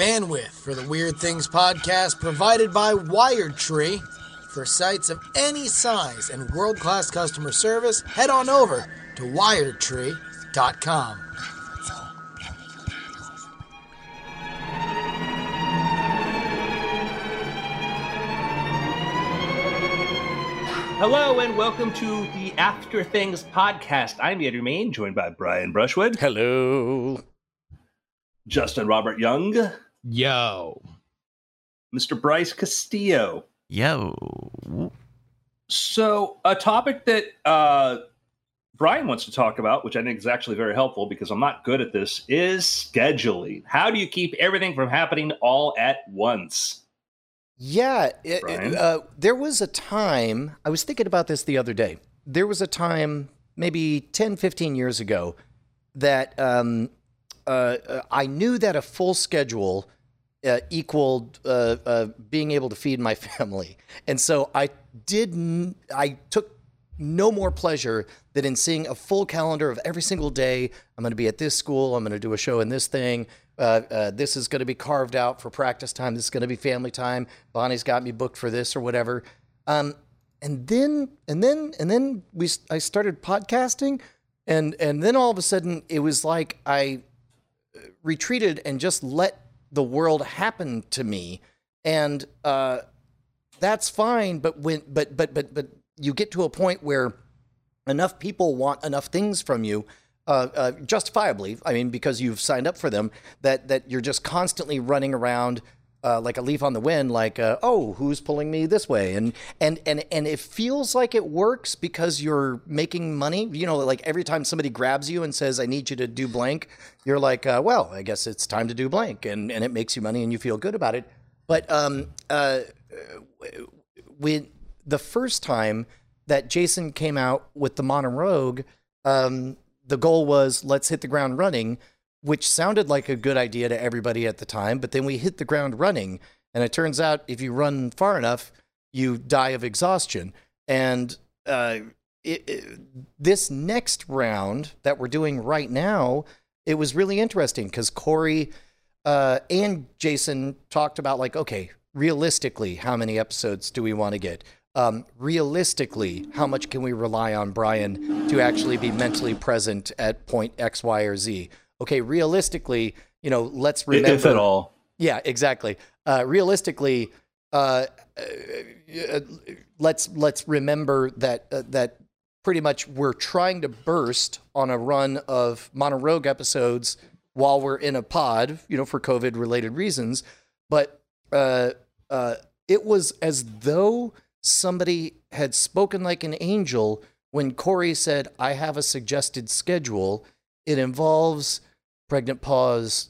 Bandwidth for the Weird Things podcast provided by Wired Tree. For sites of any size and world class customer service, head on over to wiredtree.com. Hello and welcome to the After Things podcast. I'm Andrew Mayne, joined by Brian Brushwood, Hello. Justin Robert Young, Yo. Mr. Bryce Castillo. Yo. So, a topic that uh, Brian wants to talk about, which I think is actually very helpful because I'm not good at this, is scheduling. How do you keep everything from happening all at once? Yeah, it- Brian? uh, there was a time, I was thinking about this the other day. There was a time, maybe 10, 15 years ago, that um, uh, uh, I knew that a full schedule uh, equaled uh, uh, being able to feed my family. And so I didn't, I took no more pleasure than in seeing a full calendar of every single day. I'm going to be at this school. I'm going to do a show in this thing. Uh, this is going to be carved out for practice time. This is going to be family time. Bonnie's got me booked for this or whatever. Um, and then, and then, and then we, I started podcasting, and and then all of a sudden it was like I retreated and just let the world happen to me, and uh, that's fine. But when, but but but but you get to a point where enough people want enough things from you, uh, uh, justifiably. I mean, because you've signed up for them, that that you're just constantly running around. Uh, like a leaf on the wind, like uh, oh, who's pulling me this way, and and and and it feels like it works because you're making money. You know, like every time somebody grabs you and says, "I need you to do blank," you're like, uh, "Well, I guess it's time to do blank," and and it makes you money and you feel good about it. But um, uh, when the first time that Jason came out with the Monologue, um, the goal was let's hit the ground running, which sounded like a good idea to everybody at the time. But then we hit the ground running, and it turns out if you run far enough, you die of exhaustion. And uh, it, it- this next round that we're doing right now, it was really interesting because Corey uh, and Jason talked about like, okay, realistically, how many episodes do we want to get? Um, realistically, how much can we rely on Brian to actually be mentally present at point X, Y, or Z? Okay, realistically, you know, let's remember. if at all. Yeah, exactly. Uh, realistically, uh, uh, let's let's remember that uh, that pretty much we're trying to burst on a run of monologue episodes while we're in a pod, you know, for COVID related reasons. But uh, uh, it was as though somebody had spoken like an angel when Corey said, "I have a suggested schedule. It involves pregnant pause."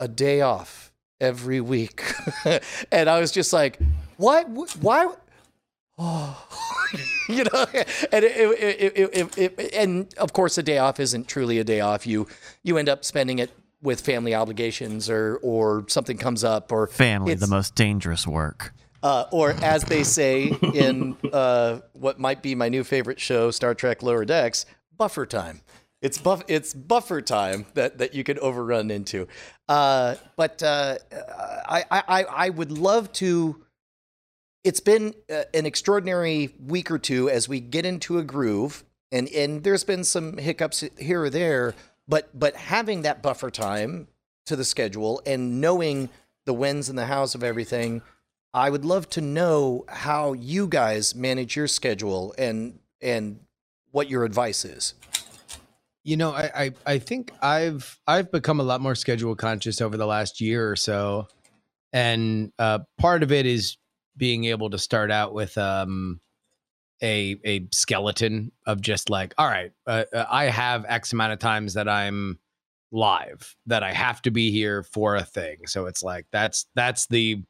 a day off every week. and I was just like, why, why? Oh, you know, and it, it, it, and of course, a day off isn't truly a day off. You, you end up spending it with family obligations or, or something comes up or Family, the most dangerous work. uh, or as they say in uh, what might be my new favorite show, Star Trek Lower Decks, buffer time. It's buff. It's buffer time that, that you could overrun into. Uh, but uh, I, I I would love to. It's been uh, an extraordinary week or two as we get into a groove, and and there's been some hiccups here or there. But but having that buffer time to the schedule and knowing the wins and the hows of everything, I would love to know how you guys manage your schedule and and what your advice is. You know, I, I I think I've I've become a lot more schedule conscious over the last year or so, and uh, part of it is being able to start out with um a a skeleton of just like, all right, uh, uh, I have X amount of times that I'm live that I have to be here for a thing. So it's like that's that's the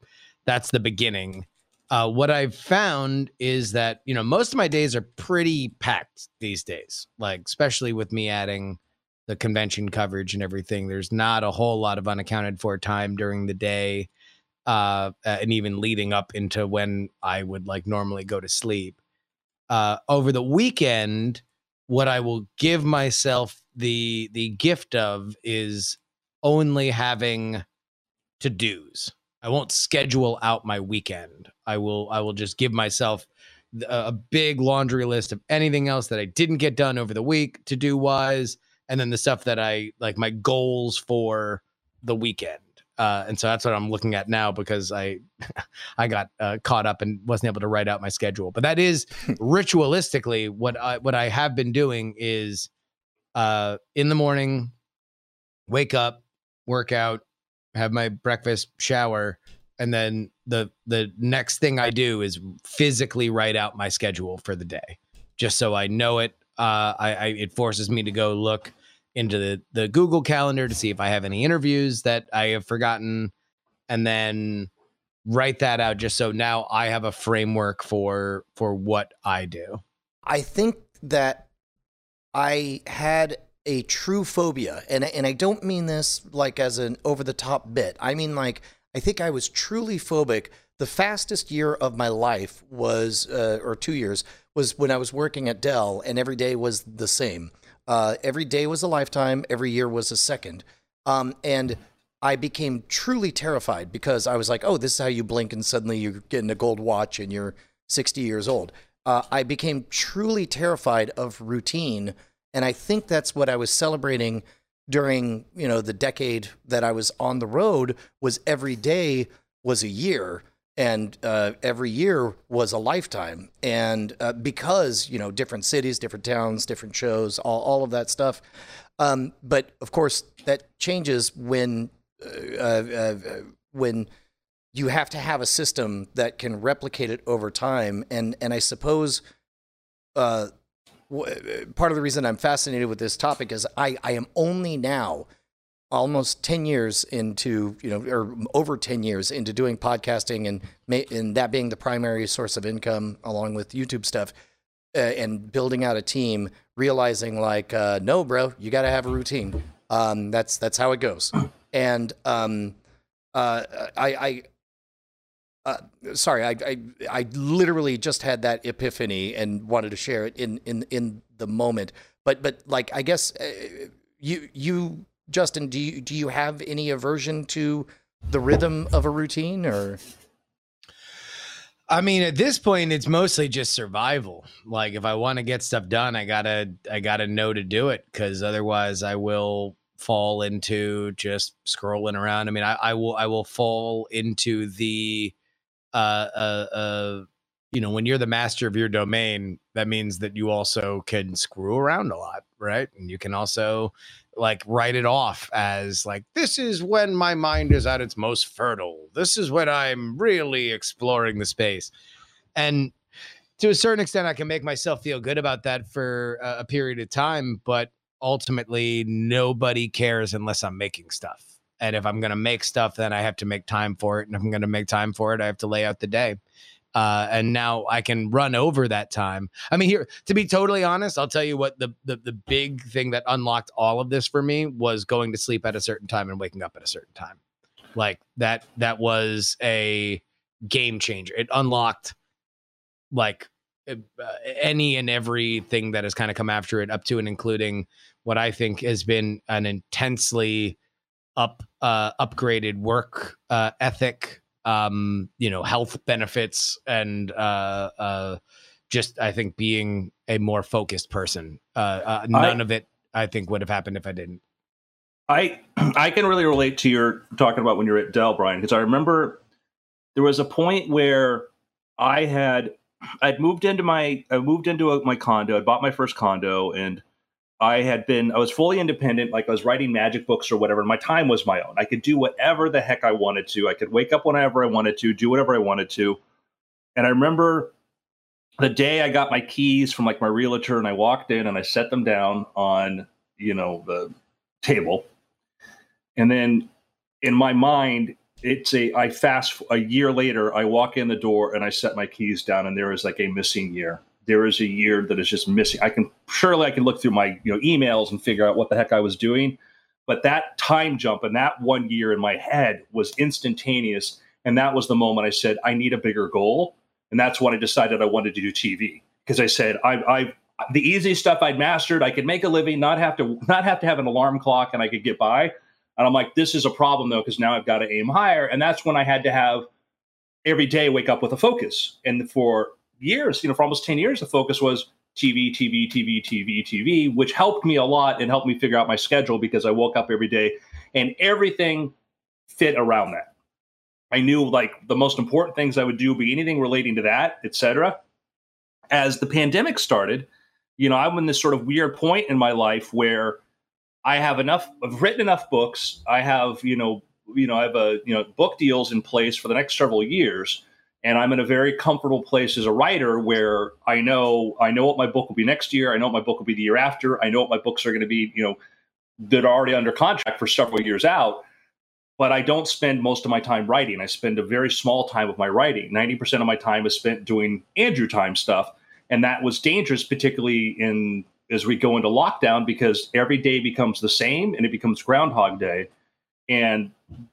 that's the beginning. Uh, what I've found is that you know most of my days are pretty packed these days. Like especially with me adding the convention coverage and everything. There's not a whole lot of unaccounted for time during the day, uh, and even leading up into when I would like normally go to sleep. Uh, over the weekend, what I will give myself the the gift of is only having to dos. I won't schedule out my weekend. I will I will just give myself a big laundry list of anything else that I didn't get done over the week to do wise, and then the stuff that I like my goals for the weekend. Uh, and so that's what I'm looking at now because I I got uh, caught up and wasn't able to write out my schedule. But that is ritualistically what I what I have been doing is uh, in the morning, wake up, work out, have my breakfast, shower, and then the the next thing I do is physically write out my schedule for the day, just so I know it. Uh, I, I it forces me to go look into the the Google Calendar to see if I have any interviews that I have forgotten, and then write that out just so now I have a framework for for what I do. I think that I had a true phobia, and and I don't mean this like as an over the top bit. I mean like I think I was truly phobic. The fastest year of my life was, uh, or two years, was when I was working at Dell, and every day was the same. Uh, every day was a lifetime. Every year was a second. Um, and I became truly terrified because I was like, oh, this is how you blink, and suddenly you're getting a gold watch and you're 60 years old. Uh, I became truly terrified of routine and I think that's what I was celebrating during, you know, the decade that I was on the road was every day was a year and uh, every year was a lifetime. And uh, because, you know, different cities, different towns, different shows, all, all of that stuff. Um, but of course, that changes when, uh, uh, uh when you have to have a system that can replicate it over time. And, and I suppose uh, part of the reason I'm fascinated with this topic is I, I am only now almost 10 years into, you know, or over 10 years into doing podcasting and, and that being the primary source of income along with YouTube stuff uh, and building out a team, realizing like, uh, no, bro, you got to have a routine. Um, that's, that's how it goes. And, um, uh, I, I, uh, sorry, I, I, I literally just had that epiphany and wanted to share it in in in the moment. But but like I guess uh, you you Justin, do you do you have any aversion to the rhythm of a routine or? I mean, at this point, it's mostly just survival. Like, if I want to get stuff done, I gotta, I gotta know to do it because otherwise, I will fall into just scrolling around. I mean, I, I will, I will fall into the uh, uh, uh, you know, when you're the master of your domain, that means that you also can screw around a lot, right? And you can also like write it off as like, this is when my mind is at its most fertile. This is when I'm really exploring the space. And to a certain extent, I can make myself feel good about that for a, a period of time, but ultimately, nobody cares unless I'm making stuff. And if I'm going to make stuff, then I have to make time for it. And if I'm going to make time for it, I have to lay out the day. Uh, and now I can run over that time. I mean, here to be totally honest, I'll tell you what the, the the big thing that unlocked all of this for me was going to sleep at a certain time and waking up at a certain time. Like that that was a game changer. It unlocked like uh, any and everything that has kind of come after it, up to and including what I think has been an intensely up uh, upgraded work uh, ethic, um, you know, health benefits, and uh, uh, just I think being a more focused person. Uh, uh, none I, of it, I think, would have happened if I didn't. I I can really relate to your talking about when you're at Dell, Brian, because I remember there was a point where I had I'd moved into my I moved into a, my condo. I bought my first condo, and I had been, I was fully independent, like I was writing magic books or whatever. And my time was my own. I could do whatever the heck I wanted to. I could wake up whenever I wanted to, do whatever I wanted to. And I remember the day I got my keys from like my realtor and I walked in and I set them down on, you know, the table. And then in my mind, it's a, I fast a year later, I walk in the door and I set my keys down and there is like a missing year there is a year that is just missing. I can surely I can look through my you know emails and figure out what the heck I was doing, but that time jump and that one year in my head was instantaneous, and that was the moment I said I need a bigger goal, and that's when I decided I wanted to do TV because I said I I the easy stuff I'd mastered. I could make a living, not have to not have to have an alarm clock, and I could get by. And I'm like, this is a problem though, because now I've got to aim higher. And that's when I had to have every day wake up with a focus. And for years, you know, for almost 10 years, the focus was TV, TV, TV, TV, TV, which helped me a lot and helped me figure out my schedule because I woke up every day and everything fit around that. I knew like the most important things I would do be anything relating to that, etc. As the pandemic started, you know, I'm in this sort of weird point in my life where I have enough, I've written enough books. I have, you know, you know, I have a, you know, book deals in place for the next several years. And I'm in a very comfortable place as a writer where I know, I know what my book will be next year. I know what my book will be the year after. I know what my books are going to be, you know, that are already under contract for several years out. But I don't spend most of my time writing. I spend a very small time with my writing. 90% of my time is spent doing Andrew time stuff. And that was dangerous, particularly in as we go into lockdown, because every day becomes the same and it becomes Groundhog Day. And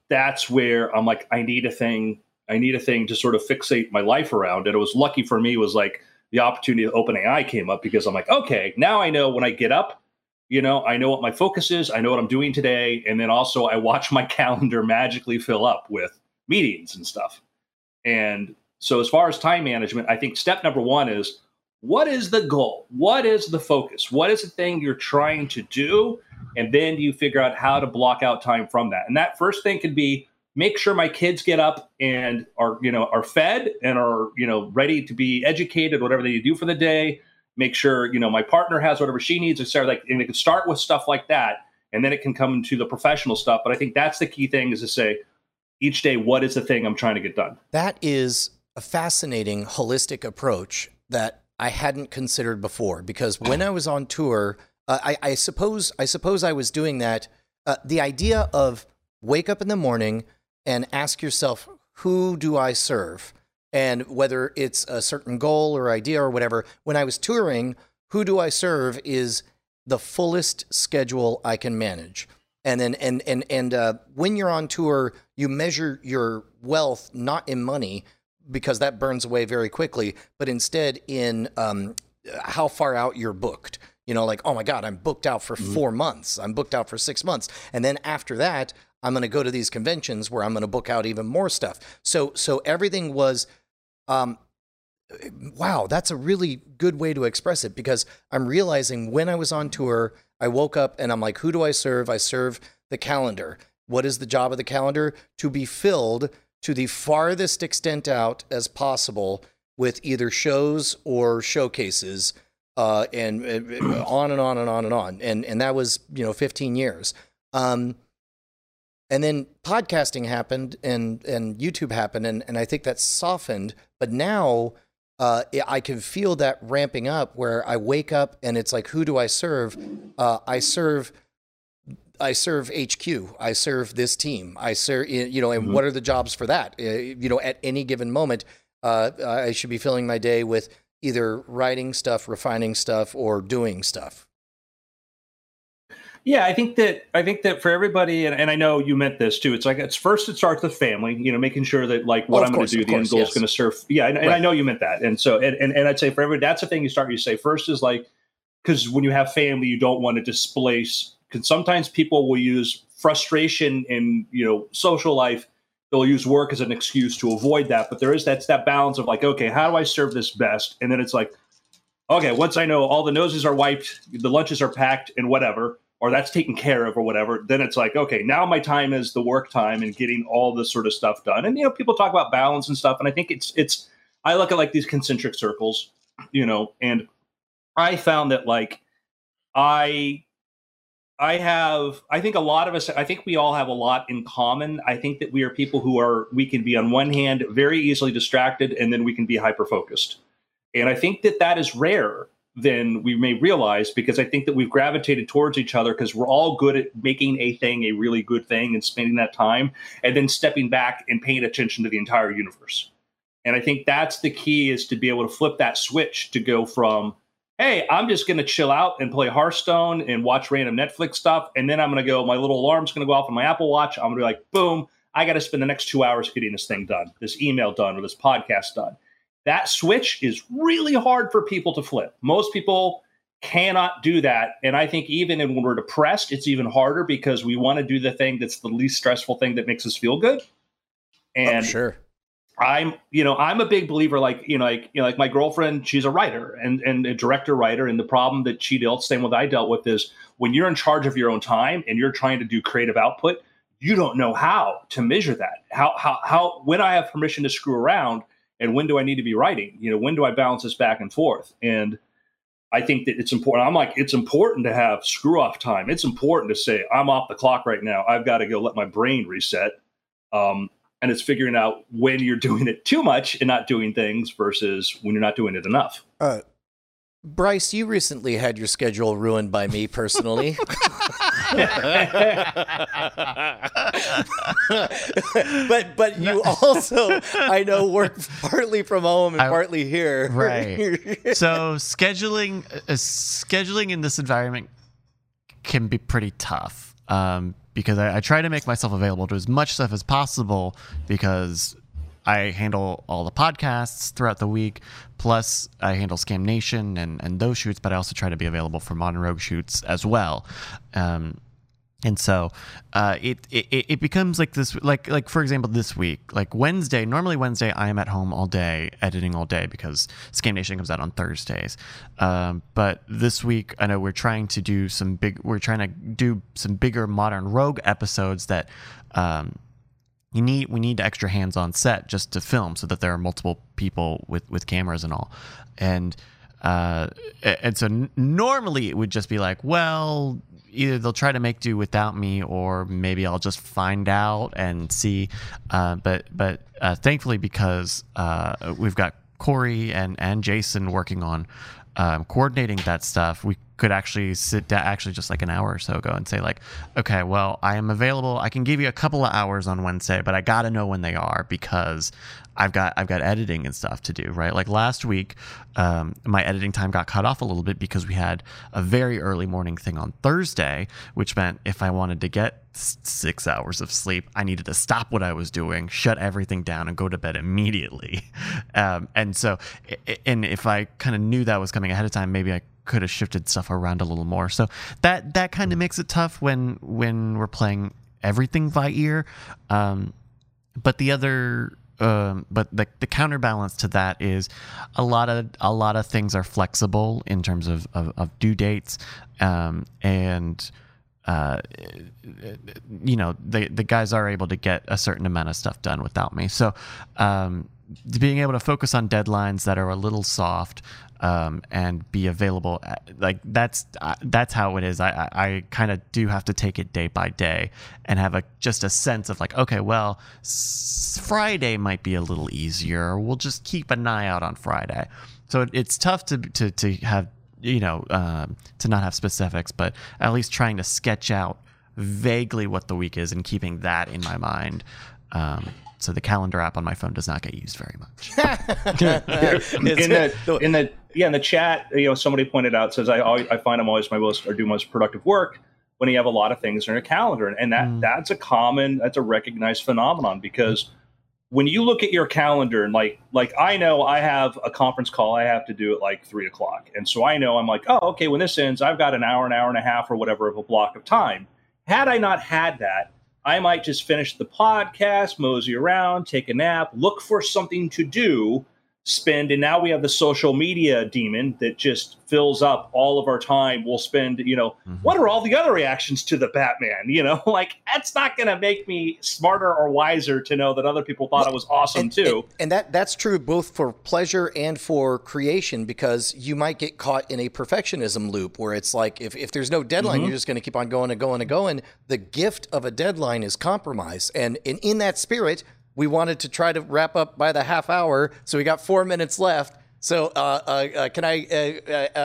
that's where I'm like, I need a thing. I need a thing to sort of fixate my life around. And it was lucky for me was like the opportunity of OpenAI came up because I'm like, okay, now I know when I get up, you know, I know what my focus is. I know what I'm doing today. And then also I watch my calendar magically fill up with meetings and stuff. And so as far as time management, I think step number one is what is the goal? What is the focus? What is the thing you're trying to do? And then you figure out how to block out time from that. And that first thing could be make sure my kids get up and are, you know, are fed and are, you know, ready to be educated, whatever they do for the day. Make sure, you know, my partner has whatever she needs, etc. Like, and it can start with stuff like that. And then it can come into the professional stuff. But I think that's the key thing is to say each day, what is the thing I'm trying to get done? That is a fascinating holistic approach that I hadn't considered before because when I was on tour, uh, I, I, suppose I suppose I was doing that. Uh, the idea of wake up in the morning and ask yourself, who do I serve? And whether it's a certain goal or idea or whatever, when I was touring, who do I serve is the fullest schedule I can manage. And then and and and uh, when you're on tour, you measure your wealth not in money, because that burns away very quickly, but instead in um, how far out you're booked. You know, like, oh my God, I'm booked out for mm-hmm. four months. I'm booked out for six months. And then after that, I'm going to go to these conventions where I'm going to book out even more stuff. So, so everything was, um, wow, that's a really good way to express it because I'm realizing when I was on tour, I woke up and I'm like, who do I serve? I serve the calendar. What is the job of the calendar? To be filled to the farthest extent out as possible with either shows or showcases uh, and, and, on and on and on and on. And, and that was, you know, 15 years. Um, and then podcasting happened and, and YouTube happened. And, and I think that softened. But now uh, I can feel that ramping up where I wake up and it's like, who do I serve? Uh, I serve I serve HQ. I serve this team. I serve, you know, and mm-hmm. what are the jobs for that? Uh, you know, at any given moment, uh, I should be filling my day with either writing stuff, refining stuff, or doing stuff. Yeah, I think that I think that for everybody, and, and I know you meant this too. It's like it's first it starts with family, you know, making sure that like what oh, I'm going to do, the course, end goal yes. is going to serve. Yeah, and, and right. I know you meant that, and so and, and and I'd say for everybody, that's the thing you start. You say first is like because when you have family, you don't want to displace because sometimes people will use frustration in you know social life they'll use work as an excuse to avoid that but there is that's that balance of like okay how do i serve this best? And then it's like okay once i know all the noses are wiped the lunches are packed and whatever or that's taken care of or whatever then it's like okay now my time is the work time and getting all this sort of stuff done. And you know people talk about balance and stuff and i think it's it's i look at like these concentric circles you know and i found that like i I have, I think a lot of us, I think we all have a lot in common. I think that we are people who are, we can be on one hand very easily distracted and then we can be hyper focused. And I think that that is rare than we may realize because I think that we've gravitated towards each other because we're all good at making a thing a really good thing and spending that time and then stepping back and paying attention to the entire universe. And I think that's the key is to be able to flip that switch to go from, hey, I'm just going to chill out and play Hearthstone and watch random Netflix stuff. And then I'm going to go, my little alarm's going to go off on my Apple Watch. I'm going to be like, boom, I got to spend the next two hours getting this thing done, this email done, or this podcast done. That switch is really hard for people to flip. Most people cannot do that. And I think even when we're depressed, it's even harder because we want to do the thing that's the least stressful thing that makes us feel good. Oh, And sure. I'm, you know, I'm a big believer. Like, you know, like, you know, like my girlfriend, she's a writer and and a director writer. And the problem that she dealt, same with I dealt with, is when you're in charge of your own time and you're trying to do creative output, you don't know how to measure that. How how how when I have permission to screw around and when do I need to be writing? You know, when do I balance this back and forth? And I think that it's important. I'm like, it's important to have screw off time. It's important to say, I'm off the clock right now. I've got to go let my brain reset. Um, and it's figuring out when you're doing it too much and not doing things versus when you're not doing it enough. Uh, Bryce, you recently had your schedule ruined by me personally. but but you also I know work partly from home and I- partly here. Right. so scheduling uh, scheduling in this environment can be pretty tough um, because I, I try to make myself available to as much stuff as possible because I handle all the podcasts throughout the week. Plus, I handle Scam Nation and, and those shoots, but I also try to be available for Modern Rogue shoots as well. Um, and so uh, it, it it becomes like this like like for example this week like wednesday normally wednesday i am at home all day editing all day because scam nation comes out on thursdays. Um, but this week i know we're trying to do some big we're trying to do some bigger modern rogue episodes that um, you need we need extra hands on set just to film so that there are multiple people with with cameras and all. And uh and so normally it would just be like well either they'll try to make do without me or maybe i'll just find out and see. Uh, but but uh, thankfully because uh, we've got corey and and jason working on um, coordinating that stuff, we could actually sit down, actually just like an hour or so ago, and say like, okay, well, I am available. I can give you a couple of hours on Wednesday, but I got to know when they are because I've got I've got editing and stuff to do. Right, like last week, um, my editing time got cut off a little bit because we had a very early morning thing on Thursday, which meant if I wanted to get six hours of sleep, I needed to stop what I was doing, shut everything down, and go to bed immediately. Um, and so, and if I kind of knew that was coming ahead of time, maybe I could have shifted stuff around a little more. So that that kind of makes it tough when when we're playing everything by ear. Um, but the other um, but the, the counterbalance to that is a lot of a lot of things are flexible in terms of, of, of due dates um, and uh, you know the the guys are able to get a certain amount of stuff done without me so um, being able to focus on deadlines that are a little soft um, and be available like that's uh, that's how it is. I i, I kind of do have to take it day by day and have a just a sense of like okay well s- friday might be a little easier. We'll just keep an eye out on friday. So it, it's tough to to to have you know um, to not have specifics but at least trying to sketch out vaguely what the week is and keeping that in my mind um, so the calendar app on my phone does not get used very much. In the in the yeah in the chat, you know, somebody pointed out says I always, I find I'm always my most or do most productive work when you have a lot of things in your calendar, and that Mm. that's a common that's a recognized phenomenon because when you look at your calendar and like like I know I have a conference call I have to do at like three o'clock, and so I know I'm like oh okay when this ends I've got an hour, an hour and a half or whatever of a block of time. Had I not had that, I might just finish the podcast, mosey around, take a nap, look for something to do, spend. And now we have the social media demon that just fills up all of our time. We'll spend, you know, Mhm. what are all the other reactions to the Batman? You know, like that's not going to make me smarter or wiser to know that other people thought it was awesome and, too. And, and that that's true both for pleasure and for creation because you might get caught in a perfectionism loop where it's like if, if there's no deadline, Mm-hmm. you're just going to keep on going and going and going. The gift of a deadline is compromise. And in, in that spirit, we wanted to try to wrap up by the half hour. So we got four minutes left. So uh, uh, uh, can I uh, uh,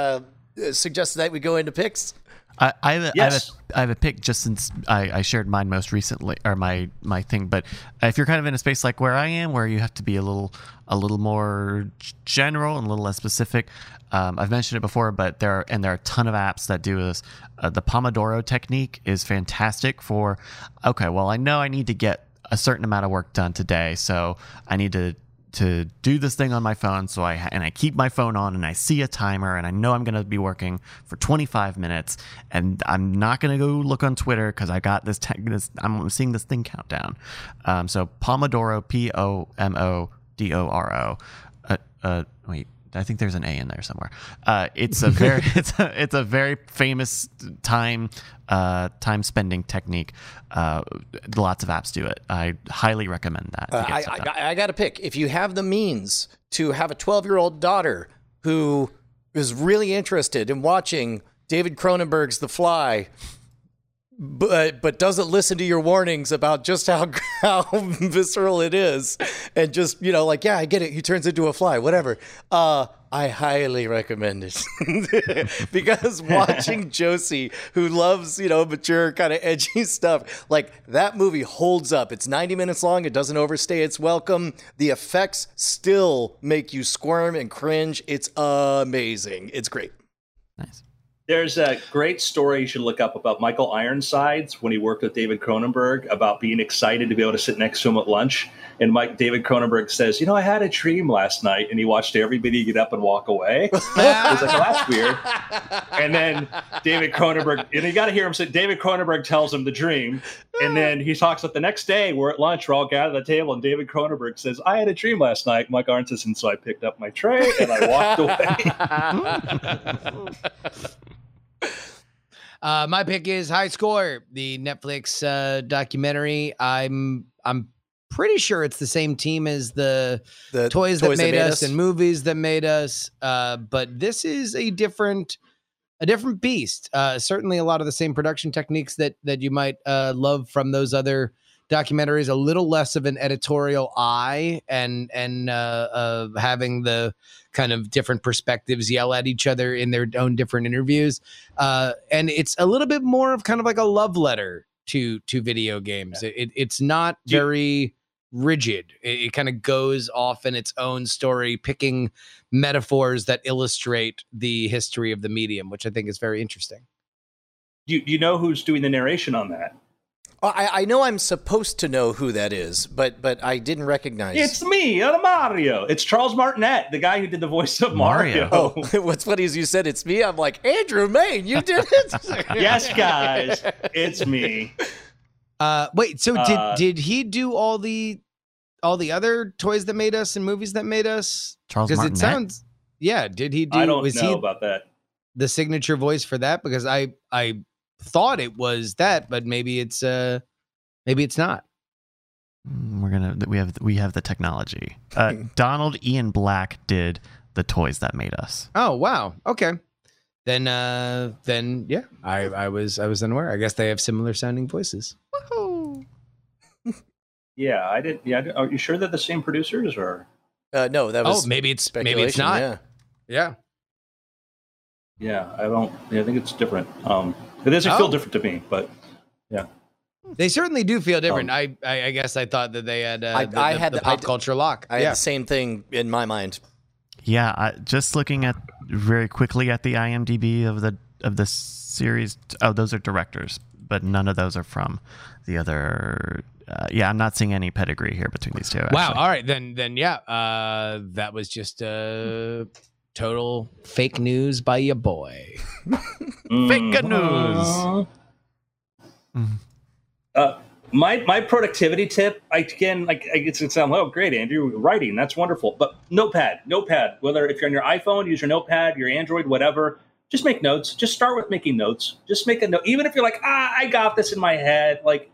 uh, suggest that we go into picks? I, I, have a, I, have a, I have a pick just since I, I shared mine most recently or my my thing. But if you're kind of in a space like where I am, where you have to be a little a little more general and a little less specific, um, I've mentioned it before, but there are and there are a ton of apps that do this. Uh, the Pomodoro technique is fantastic for. Okay, well I know I need to get a certain amount of work done today, so I need to to do this thing on my phone. So I and I keep my phone on and I see a timer and I know I'm going to be working for 25 minutes and I'm not going to go look on Twitter because I got this, te- this. I'm seeing this thing countdown. Um, so Pomodoro, P O M O D O R O. Uh, uh, wait. I think there's an A in there somewhere. Uh, it's a very it's a, it's a very famous time uh, time spending technique. Uh, lots of apps do it. I highly recommend that. Uh, I, I. I got to pick. If you have the means to have a 12 year old daughter who is really interested in watching David Cronenberg's The Fly, but but doesn't listen to your warnings about just how how visceral it is, and just you know like yeah I get it he turns into a fly whatever. Uh, I highly recommend it because watching Josie, who loves you know mature kind of edgy stuff, like that movie holds up. It's 90 minutes long. It doesn't overstay its welcome. The effects still make you squirm and cringe. It's amazing. It's great. nice. There's a great story you should look up about Michael Ironsides when he worked with David Cronenberg about being excited to be able to sit next to him at lunch. And Mike David Cronenberg says, "You know, I had a dream last night," and he watched everybody get up and walk away. He's like, "Well, that's weird." And then David Cronenberg, and you got to hear him say, David Cronenberg tells him the dream, and then he talks about the next day. We're at lunch, we're all gathered at the table, and David Cronenberg says, "I had a dream last night." Mike Iron says, and so I picked up my tray and I walked away. Uh, my pick is High Score, the Netflix uh, documentary. I'm I'm pretty sure it's the same team as the The toys, that, made us, and movies that made us. Uh, but this is a different a different beast. Uh, certainly, a lot of the same production techniques that that you might uh, love from those other documentaries. A little less of an editorial eye, and and uh, uh, having the kind of different perspectives yell at each other in their own different interviews. Uh, and it's a little bit more of kind of like a love letter to to video games. It, it, it's not very rigid. It, it kind of goes off in its own story, picking metaphors that illustrate the history of the medium, which I think is very interesting. you you know who's doing the narration on that? I, I know I'm supposed to know who that is, but but I didn't recognize. It's me, Mario. It's Charles Martinet, the guy who did the voice of Mario. Mario. Oh, what's funny is you said it's me. I'm like Andrew Mayne. You did it. yes, guys, it's me. Uh, wait, so Uh, did did he do all the all the other toys that made us and movies that made us? Charles Because it sounds, yeah. Did he do? I don't was know he about that. the signature voice for that? Because I I thought it was that, but maybe it's uh maybe it's not. Mm, We're gonna we have we have the technology. Uh, Donald Ian Black did the toys that made us. Oh wow. Okay. Then uh then yeah, I I was I was unaware. I guess they have similar sounding voices. Woohoo. Yeah, I didn't. Yeah, are you sure they're the same producers or? Uh, no, that was Oh, maybe it's maybe it's not. Yeah. Yeah. Yeah, I don't. Yeah, I think it's different. Um, it doesn't Oh. feel different to me, but yeah. They certainly do feel different. Um, I, I I guess I thought that they had uh, I- the, I had the the- pop d- culture lock. I had the same thing in my mind. Yeah, I, just looking at very quickly at the IMDb of the of the series. Oh, those are directors, but none of those are from the other. Uh, yeah, I'm not seeing any pedigree here between these two. Wow. actually. All right. Then then yeah. Uh, that was just uh, total fake news by your boy. Fake news. Mhm. Uh, my my productivity tip, I again like I it's it sound like, oh great Andrew writing that's wonderful, but notepad, notepad. Whether if you're on your iPhone, use your notepad, your Android, whatever. Just make notes. Just start with making notes. Just make a note, even if you're like ah I got this in my head. Like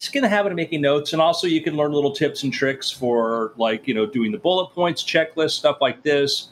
just get in the habit of making notes, and also you can learn little tips and tricks for like you know doing the bullet points, checklist stuff like this.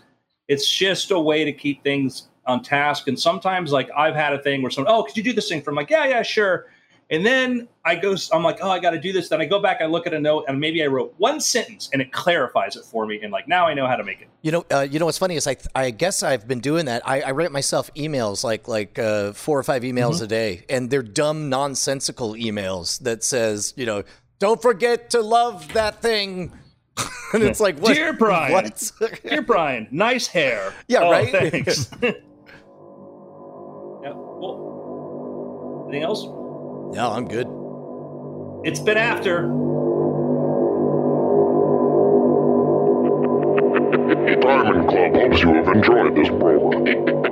It's just a way to keep things on task. And sometimes like I've had a thing where someone oh could you do this thing for? I'm like yeah yeah sure. And then I go, I'm like, oh, I got to do this. Then I go back, I look at a note, and maybe I wrote one sentence, and it clarifies it for me. And like now I know how to make it. You know, uh, you know what's funny is I, I guess I've been doing that. I, I write myself emails like like uh, four or five emails Mm-hmm. a day, and they're dumb, nonsensical emails that says, you know, don't forget to love that thing. and it's like, what? Dear Brian. what? Dear Brian, nice hair. Yeah, Oh, right? Thanks. yeah. Well, anything else? No, I'm good. It's been after. Diamond Club hopes you have enjoyed this program.